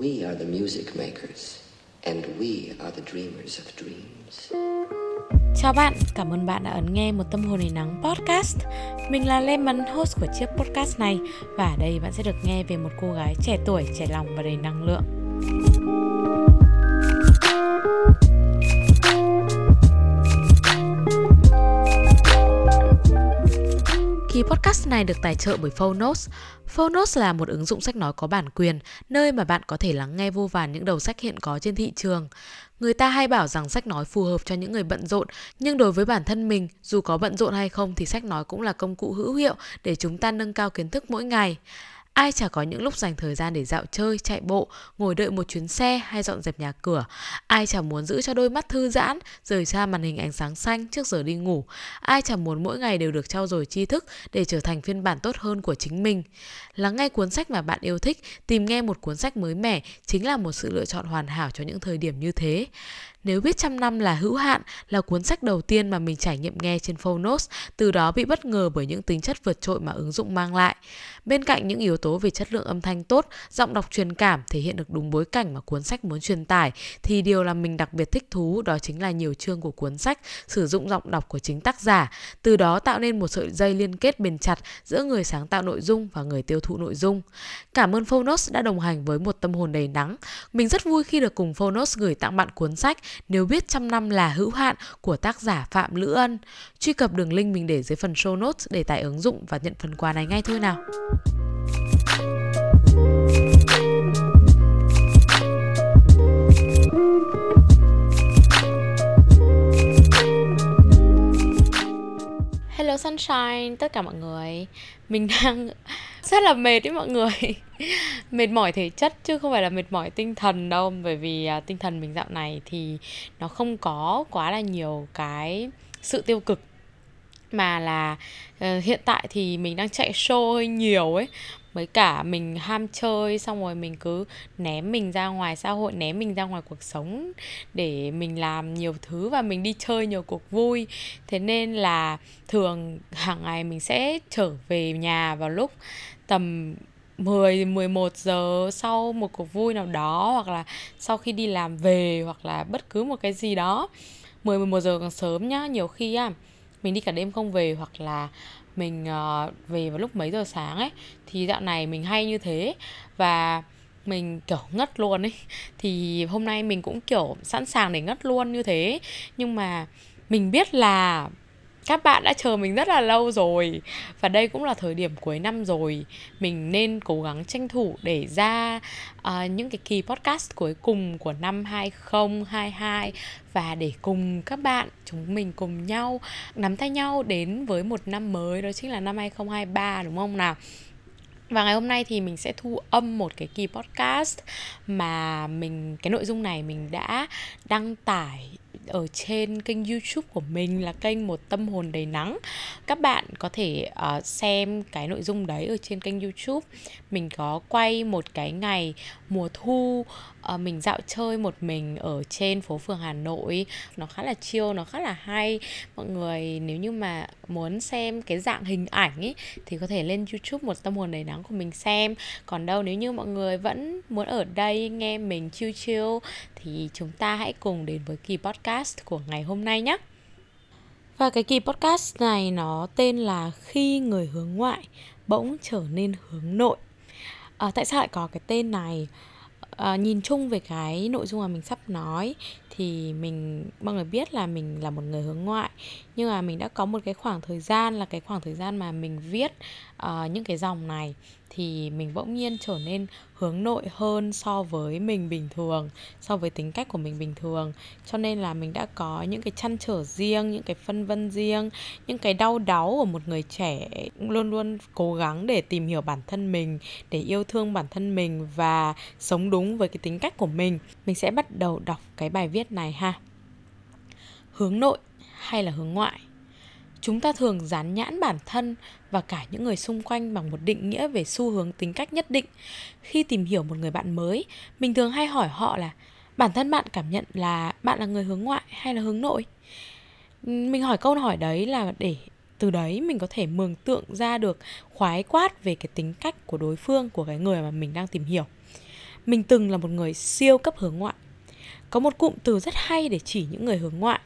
We are the music makers, and we are the dreamers of dreams. Chào bạn, cảm ơn bạn đã ấn nghe một tâm hồn đầy nắng podcast. Mình là Lemon, host của chiếc podcast này và ở đây bạn sẽ được nghe về một cô gái trẻ tuổi, trẻ lòng và đầy năng lượng. Podcast này được tài trợ bởi Phonos. Phonos là một ứng dụng sách nói có bản quyền, nơi mà bạn có thể lắng nghe vô vàn những đầu sách hiện có trên thị trường. Người ta hay bảo rằng sách nói phù hợp cho những người bận rộn, nhưng đối với bản thân mình, dù có bận rộn hay không thì sách nói cũng là công cụ hữu hiệu để chúng ta nâng cao kiến thức mỗi ngày. Ai chả có những lúc dành thời gian để dạo chơi, chạy bộ, ngồi đợi một chuyến xe hay dọn dẹp nhà cửa. Ai chả muốn giữ cho đôi mắt thư giãn, rời xa màn hình ánh sáng xanh trước giờ đi ngủ. Ai chả muốn mỗi ngày đều được trau dồi tri thức để trở thành phiên bản tốt hơn của chính mình. Lắng nghe cuốn sách mà bạn yêu thích, tìm nghe một cuốn sách mới mẻ chính là một sự lựa chọn hoàn hảo cho những thời điểm như thế. Nếu biết trăm năm là hữu hạn là cuốn sách đầu tiên mà mình trải nghiệm nghe trên Phonos, từ đó bị bất ngờ bởi những tính chất vượt trội mà ứng dụng mang lại. Bên cạnh những yếu tố về chất lượng âm thanh tốt, giọng đọc truyền cảm thể hiện được đúng bối cảnh mà cuốn sách muốn truyền tải, thì điều làm mình đặc biệt thích thú đó chính là nhiều chương của cuốn sách sử dụng giọng đọc của chính tác giả, từ đó tạo nên một sợi dây liên kết bền chặt giữa người sáng tạo nội dung và người tiêu thụ nội dung. Cảm ơn Phonos đã đồng hành với một tâm hồn đầy nắng. Mình rất vui khi được cùng Phonos gửi tặng bạn cuốn sách nếu biết trăm năm là hữu hạn của tác giả Phạm Lữ Ân. Truy cập đường link mình để dưới phần show notes để tải ứng dụng và nhận phần quà này ngay thôi nào. Sunshine, tất cả mọi người. Mình đang rất là mệt đấy mọi người. Mệt mỏi thể chất chứ không phải là mệt mỏi tinh thần đâu. Bởi vì uh, tinh thần mình dạo này thì nó không có quá là nhiều cái sự tiêu cực. Mà là uh, hiện tại thì mình đang chạy show hơi nhiều ấy với cả mình ham chơi xong rồi mình cứ ném mình ra ngoài xã hội ném mình ra ngoài cuộc sống để mình làm nhiều thứ và mình đi chơi nhiều cuộc vui. Thế nên là thường hàng ngày mình sẽ trở về nhà vào lúc tầm 10 11 giờ sau một cuộc vui nào đó hoặc là sau khi đi làm về hoặc là bất cứ một cái gì đó. 10 11 giờ còn sớm nhá, nhiều khi á mình đi cả đêm không về hoặc là mình uh, về vào lúc mấy giờ sáng ấy thì dạo này mình hay như thế. Và mình kiểu ngất luôn ấy. Thì hôm nay mình cũng kiểu sẵn sàng để ngất luôn như thế. Nhưng mà mình biết là các bạn đã chờ mình rất là lâu rồi. Và đây cũng là thời điểm cuối năm rồi. Mình nên cố gắng tranh thủ để ra uh, những cái kỳ podcast cuối cùng của năm 2022 và để cùng các bạn chúng mình cùng nhau nắm tay nhau đến với một năm mới. Đó chính là năm 2023 đúng không nào? Và ngày hôm nay thì mình sẽ thu âm một cái kỳ podcast mà mình cái nội dung này mình đã đăng tải ở trên kênh YouTube của mình là kênh một tâm hồn đầy nắng. Các bạn có thể uh, xem cái nội dung đấy ở trên kênh YouTube. Mình có quay một cái ngày mùa thu uh, mình dạo chơi một mình ở trên phố phường Hà Nội. Nó khá là chill, nó khá là hay. Mọi người nếu như mà muốn xem cái dạng hình ảnh ấy thì có thể lên YouTube một tâm hồn đầy nắng của mình xem. Còn đâu nếu như mọi người vẫn muốn ở đây nghe mình chill chill thì chúng ta hãy cùng đến với kỳ podcast của ngày hôm nay nhé. Và cái kỳ podcast này nó tên là Khi người hướng ngoại bỗng trở nên hướng nội. À, tại sao lại có cái tên này? À, nhìn chung về cái nội dung mà mình sắp nói thì mình mọi người biết là mình là một người hướng ngoại nhưng mà mình đã có một cái khoảng thời gian là cái khoảng thời gian mà mình viết uh, những cái dòng này thì mình bỗng nhiên trở nên hướng nội hơn so với mình bình thường, so với tính cách của mình bình thường. Cho nên là mình đã có những cái chăn trở riêng, những cái phân vân riêng, những cái đau đáu của một người trẻ luôn luôn cố gắng để tìm hiểu bản thân mình, để yêu thương bản thân mình và sống đúng với cái tính cách của mình. Mình sẽ bắt đầu đọc cái bài viết này ha. Hướng nội hay là hướng ngoại? Chúng ta thường dán nhãn bản thân và cả những người xung quanh bằng một định nghĩa về xu hướng tính cách nhất định khi tìm hiểu một người bạn mới mình thường hay hỏi họ là bản thân bạn cảm nhận là bạn là người hướng ngoại hay là hướng nội mình hỏi câu hỏi đấy là để từ đấy mình có thể mường tượng ra được khoái quát về cái tính cách của đối phương của cái người mà mình đang tìm hiểu Mình từng là một người siêu cấp hướng ngoại. Có một cụm từ rất hay để chỉ những người hướng ngoại.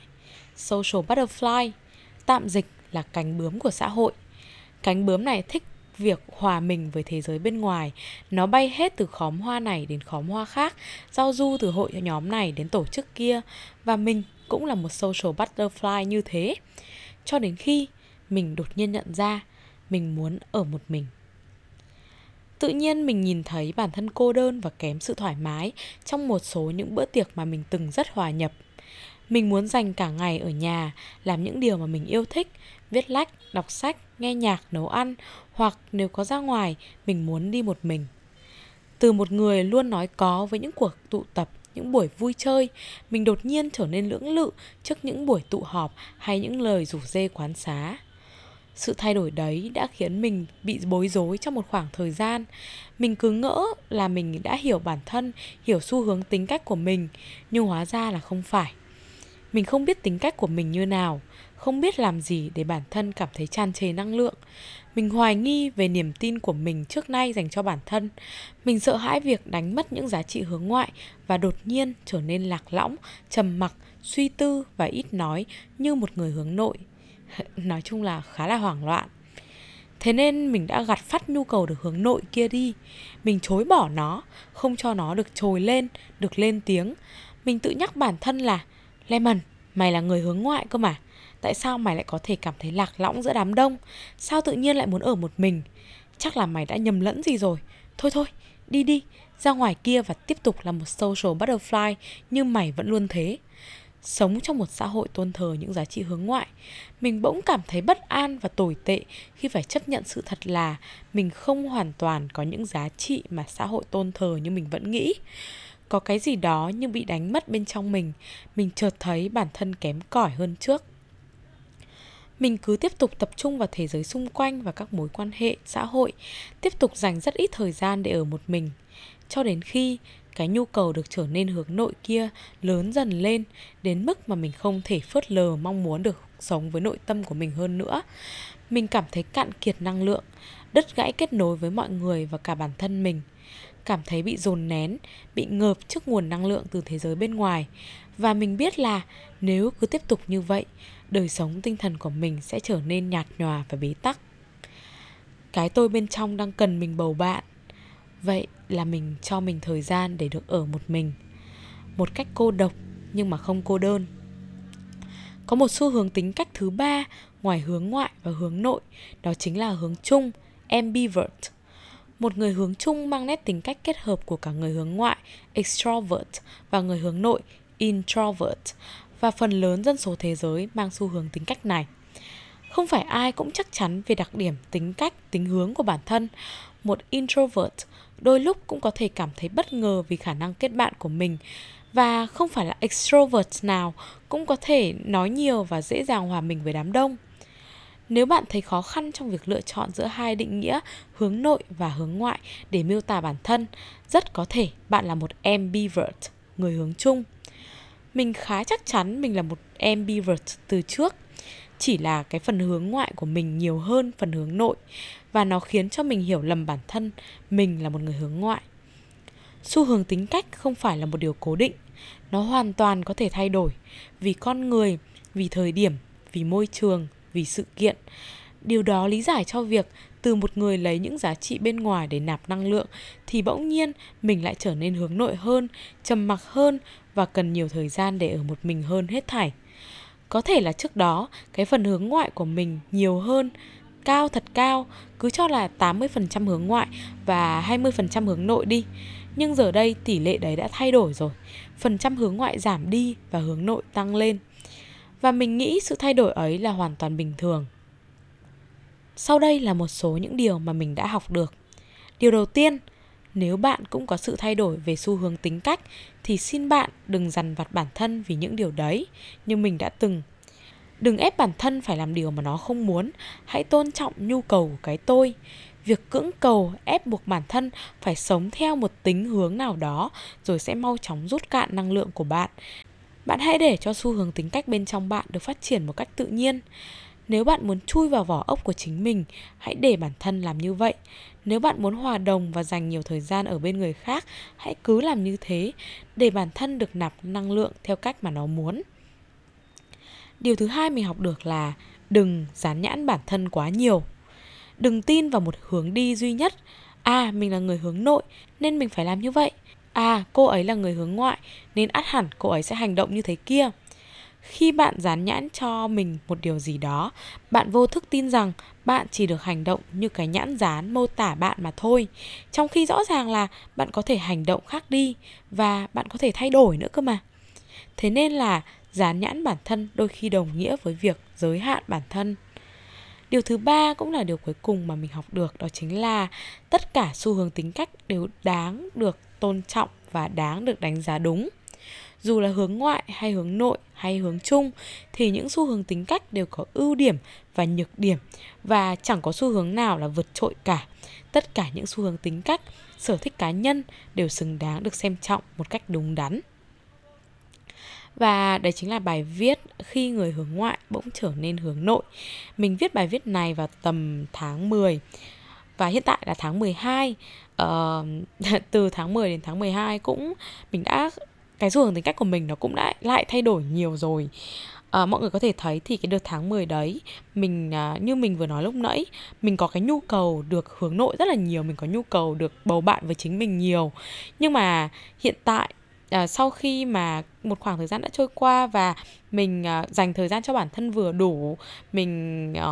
Social butterfly, tạm dịch là cánh bướm của xã hội. Cánh bướm này thích việc hòa mình với thế giới bên ngoài. Nó bay hết từ khóm hoa này đến khóm hoa khác, giao du từ hội nhóm này đến tổ chức kia. Và mình cũng là một social butterfly như thế. Cho đến khi mình đột nhiên nhận ra mình muốn ở một mình. Tự nhiên mình nhìn thấy bản thân cô đơn và kém sự thoải mái trong một số những bữa tiệc mà mình từng rất hòa nhập. Mình muốn dành cả ngày ở nhà, làm những điều mà mình yêu thích, viết lách, đọc sách, nghe nhạc, nấu ăn hoặc nếu có ra ngoài, mình muốn đi một mình. Từ một người luôn nói có với những cuộc tụ tập, những buổi vui chơi, mình đột nhiên trở nên lưỡng lự trước những buổi tụ họp hay những lời rủ dê quán xá. Sự thay đổi đấy đã khiến mình bị bối rối trong một khoảng thời gian. Mình cứ ngỡ là mình đã hiểu bản thân, hiểu xu hướng tính cách của mình, nhưng hóa ra là không phải. Mình không biết tính cách của mình như nào, không biết làm gì để bản thân cảm thấy tràn trề năng lượng. Mình hoài nghi về niềm tin của mình trước nay dành cho bản thân. Mình sợ hãi việc đánh mất những giá trị hướng ngoại và đột nhiên trở nên lạc lõng, trầm mặc, suy tư và ít nói như một người hướng nội. Nói chung là khá là hoảng loạn. Thế nên mình đã gặt phát nhu cầu được hướng nội kia đi. Mình chối bỏ nó, không cho nó được trồi lên, được lên tiếng. Mình tự nhắc bản thân là Lemon, mày là người hướng ngoại cơ mà. Tại sao mày lại có thể cảm thấy lạc lõng giữa đám đông? Sao tự nhiên lại muốn ở một mình? Chắc là mày đã nhầm lẫn gì rồi. Thôi thôi, đi đi, ra ngoài kia và tiếp tục là một social butterfly như mày vẫn luôn thế. Sống trong một xã hội tôn thờ những giá trị hướng ngoại, mình bỗng cảm thấy bất an và tồi tệ khi phải chấp nhận sự thật là mình không hoàn toàn có những giá trị mà xã hội tôn thờ như mình vẫn nghĩ có cái gì đó nhưng bị đánh mất bên trong mình mình chợt thấy bản thân kém cỏi hơn trước. Mình cứ tiếp tục tập trung vào thế giới xung quanh và các mối quan hệ, xã hội, tiếp tục dành rất ít thời gian để ở một mình. Cho đến khi cái nhu cầu được trở nên hướng nội kia lớn dần lên, đến mức mà mình không thể phớt lờ mong muốn được sống với nội tâm của mình hơn nữa, mình cảm thấy cạn kiệt năng lượng, đứt gãy kết nối với mọi người và cả bản thân mình cảm thấy bị dồn nén, bị ngợp trước nguồn năng lượng từ thế giới bên ngoài. Và mình biết là nếu cứ tiếp tục như vậy, đời sống tinh thần của mình sẽ trở nên nhạt nhòa và bế tắc. Cái tôi bên trong đang cần mình bầu bạn. Vậy là mình cho mình thời gian để được ở một mình. Một cách cô độc nhưng mà không cô đơn. Có một xu hướng tính cách thứ ba ngoài hướng ngoại và hướng nội, đó chính là hướng chung, ambivert một người hướng chung mang nét tính cách kết hợp của cả người hướng ngoại extrovert và người hướng nội introvert và phần lớn dân số thế giới mang xu hướng tính cách này. Không phải ai cũng chắc chắn về đặc điểm tính cách, tính hướng của bản thân. Một introvert đôi lúc cũng có thể cảm thấy bất ngờ vì khả năng kết bạn của mình và không phải là extrovert nào cũng có thể nói nhiều và dễ dàng hòa mình với đám đông. Nếu bạn thấy khó khăn trong việc lựa chọn giữa hai định nghĩa hướng nội và hướng ngoại để miêu tả bản thân, rất có thể bạn là một ambivert, người hướng chung. Mình khá chắc chắn mình là một ambivert từ trước, chỉ là cái phần hướng ngoại của mình nhiều hơn phần hướng nội và nó khiến cho mình hiểu lầm bản thân mình là một người hướng ngoại. Xu hướng tính cách không phải là một điều cố định, nó hoàn toàn có thể thay đổi vì con người, vì thời điểm, vì môi trường, vì sự kiện. Điều đó lý giải cho việc từ một người lấy những giá trị bên ngoài để nạp năng lượng thì bỗng nhiên mình lại trở nên hướng nội hơn, trầm mặc hơn và cần nhiều thời gian để ở một mình hơn hết thảy. Có thể là trước đó cái phần hướng ngoại của mình nhiều hơn, cao thật cao, cứ cho là 80% hướng ngoại và 20% hướng nội đi. Nhưng giờ đây tỷ lệ đấy đã thay đổi rồi. Phần trăm hướng ngoại giảm đi và hướng nội tăng lên và mình nghĩ sự thay đổi ấy là hoàn toàn bình thường. Sau đây là một số những điều mà mình đã học được. Điều đầu tiên, nếu bạn cũng có sự thay đổi về xu hướng tính cách thì xin bạn đừng dằn vặt bản thân vì những điều đấy như mình đã từng. Đừng ép bản thân phải làm điều mà nó không muốn, hãy tôn trọng nhu cầu của cái tôi. Việc cưỡng cầu ép buộc bản thân phải sống theo một tính hướng nào đó rồi sẽ mau chóng rút cạn năng lượng của bạn bạn hãy để cho xu hướng tính cách bên trong bạn được phát triển một cách tự nhiên. Nếu bạn muốn chui vào vỏ ốc của chính mình, hãy để bản thân làm như vậy. nếu bạn muốn hòa đồng và dành nhiều thời gian ở bên người khác hãy cứ làm như thế để bản thân được nạp năng lượng theo cách mà nó muốn điều thứ hai mình học được là đừng dán nhãn bản thân quá nhiều đừng tin vào một hướng đi duy nhất à mình là người hướng nội nên mình phải làm như vậy à cô ấy là người hướng ngoại, nên ắt hẳn cô ấy sẽ hành động như thế kia. Khi bạn dán nhãn cho mình một điều gì đó, bạn vô thức tin rằng bạn chỉ được hành động như cái nhãn dán mô tả bạn mà thôi. Trong khi rõ ràng là bạn có thể hành động khác đi và bạn có thể thay đổi nữa cơ mà. Thế nên là dán nhãn bản thân đôi khi đồng nghĩa với việc giới hạn bản thân điều thứ ba cũng là điều cuối cùng mà mình học được, đó chính là tất cả xu hướng tính cách đều đáng được tôn trọng và đáng được đánh giá đúng. Dù là hướng ngoại hay hướng nội hay hướng chung, thì những xu hướng tính cách đều có ưu điểm và nhược điểm và chẳng có xu hướng nào là vượt trội cả. Tất cả những xu hướng tính cách, sở thích cá nhân đều xứng đáng được xem trọng một cách đúng đắn và đấy chính là bài viết khi người hướng ngoại bỗng trở nên hướng nội. Mình viết bài viết này vào tầm tháng 10 và hiện tại là tháng 12. Ờ, từ tháng 10 đến tháng 12 cũng mình đã cái xu hướng tính cách của mình nó cũng đã lại thay đổi nhiều rồi. À, mọi người có thể thấy thì cái đợt tháng 10 đấy mình à, như mình vừa nói lúc nãy mình có cái nhu cầu được hướng nội rất là nhiều mình có nhu cầu được bầu bạn với chính mình nhiều nhưng mà hiện tại à, sau khi mà một khoảng thời gian đã trôi qua và mình à, dành thời gian cho bản thân vừa đủ mình à,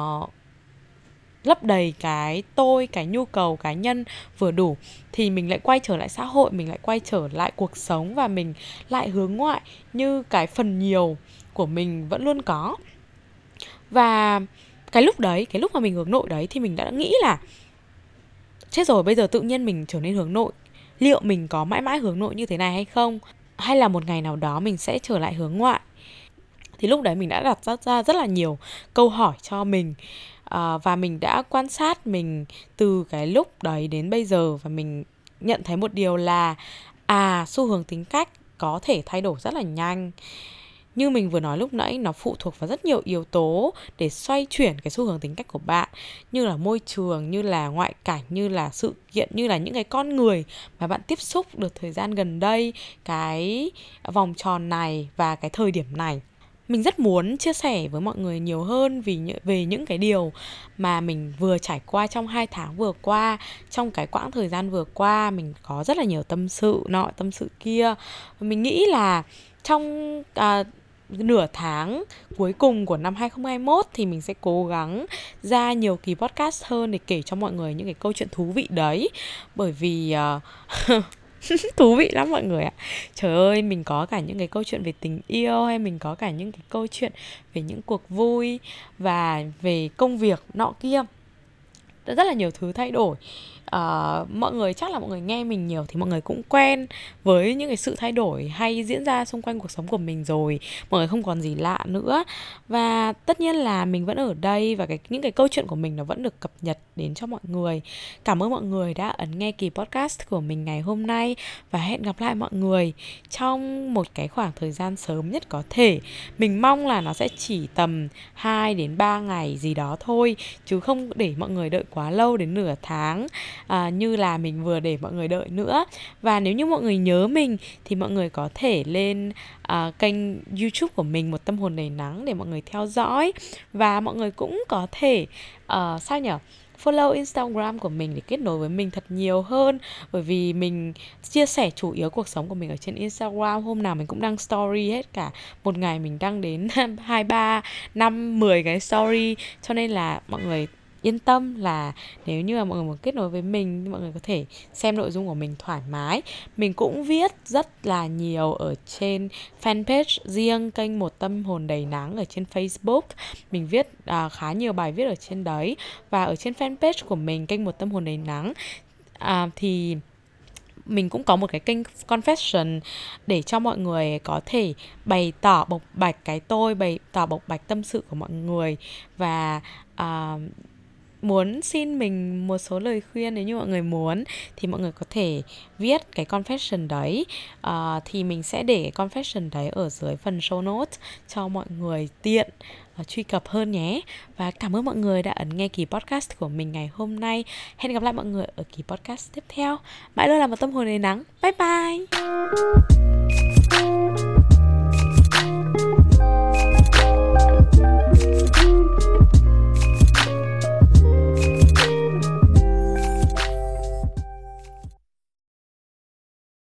lấp đầy cái tôi cái nhu cầu cá nhân vừa đủ thì mình lại quay trở lại xã hội mình lại quay trở lại cuộc sống và mình lại hướng ngoại như cái phần nhiều của mình vẫn luôn có. Và cái lúc đấy cái lúc mà mình hướng nội đấy thì mình đã nghĩ là chết rồi bây giờ tự nhiên mình trở nên hướng nội liệu mình có mãi mãi hướng nội như thế này hay không? Hay là một ngày nào đó mình sẽ trở lại hướng ngoại? Thì lúc đấy mình đã đặt ra rất là nhiều câu hỏi cho mình à, và mình đã quan sát mình từ cái lúc đấy đến bây giờ và mình nhận thấy một điều là à xu hướng tính cách có thể thay đổi rất là nhanh như mình vừa nói lúc nãy nó phụ thuộc vào rất nhiều yếu tố để xoay chuyển cái xu hướng tính cách của bạn. Như là môi trường như là ngoại cảnh như là sự kiện như là những cái con người mà bạn tiếp xúc được thời gian gần đây cái vòng tròn này và cái thời điểm này. Mình rất muốn chia sẻ với mọi người nhiều hơn vì về những cái điều mà mình vừa trải qua trong hai tháng vừa qua trong cái quãng thời gian vừa qua mình có rất là nhiều tâm sự nọ tâm sự kia. Mình nghĩ là trong à, nửa tháng cuối cùng của năm 2021 thì mình sẽ cố gắng ra nhiều kỳ podcast hơn để kể cho mọi người những cái câu chuyện thú vị đấy. Bởi vì uh, thú vị lắm mọi người ạ. Trời ơi mình có cả những cái câu chuyện về tình yêu hay mình có cả những cái câu chuyện về những cuộc vui và về công việc nọ kia. Rất là nhiều thứ thay đổi uh, mọi người chắc là mọi người nghe mình nhiều thì mọi người cũng quen với những cái sự thay đổi hay diễn ra xung quanh cuộc sống của mình rồi. Mọi người không còn gì lạ nữa. Và tất nhiên là mình vẫn ở đây và cái những cái câu chuyện của mình nó vẫn được cập nhật đến cho mọi người. Cảm ơn mọi người đã ấn nghe kỳ podcast của mình ngày hôm nay và hẹn gặp lại mọi người trong một cái khoảng thời gian sớm nhất có thể. Mình mong là nó sẽ chỉ tầm 2 đến 3 ngày gì đó thôi chứ không để mọi người đợi quá lâu đến nửa tháng à, như là mình vừa để mọi người đợi nữa. Và nếu như mọi người nhớ mình thì mọi người có thể lên à, kênh youtube của mình một tâm hồn đầy nắng để mọi người theo dõi. Và mọi người cũng có thể à, sao nhở? Follow Instagram của mình để kết nối với mình thật nhiều hơn. Bởi vì mình chia sẻ chủ yếu cuộc sống của mình ở trên Instagram. Hôm nào mình cũng đăng story hết cả. Một ngày mình đăng đến hai ba năm mười cái story. Cho nên là mọi người yên tâm là nếu như mà mọi người muốn kết nối với mình mọi người có thể xem nội dung của mình thoải mái. Mình cũng viết rất là nhiều ở trên fanpage riêng kênh một tâm hồn đầy nắng ở trên facebook. Mình viết à, khá nhiều bài viết ở trên đấy. Và ở trên fanpage của mình kênh một tâm hồn đầy nắng à, thì mình cũng có một cái kênh confession để cho mọi người có thể bày tỏ bộc bạch cái tôi bày tỏ bộc bạch tâm sự của mọi người. Và uh, muốn xin mình một số lời khuyên nếu như mọi người muốn thì mọi người có thể viết cái confession đấy. Uh, thì mình sẽ để cái confession đấy ở dưới phần show notes cho mọi người tiện uh, truy cập hơn nhé. Và cảm ơn mọi người đã ấn nghe kỳ podcast của mình ngày hôm nay. Hẹn gặp lại mọi người ở kỳ podcast tiếp theo. Mãi luôn là một tâm hồn đầy nắng. Bye bye!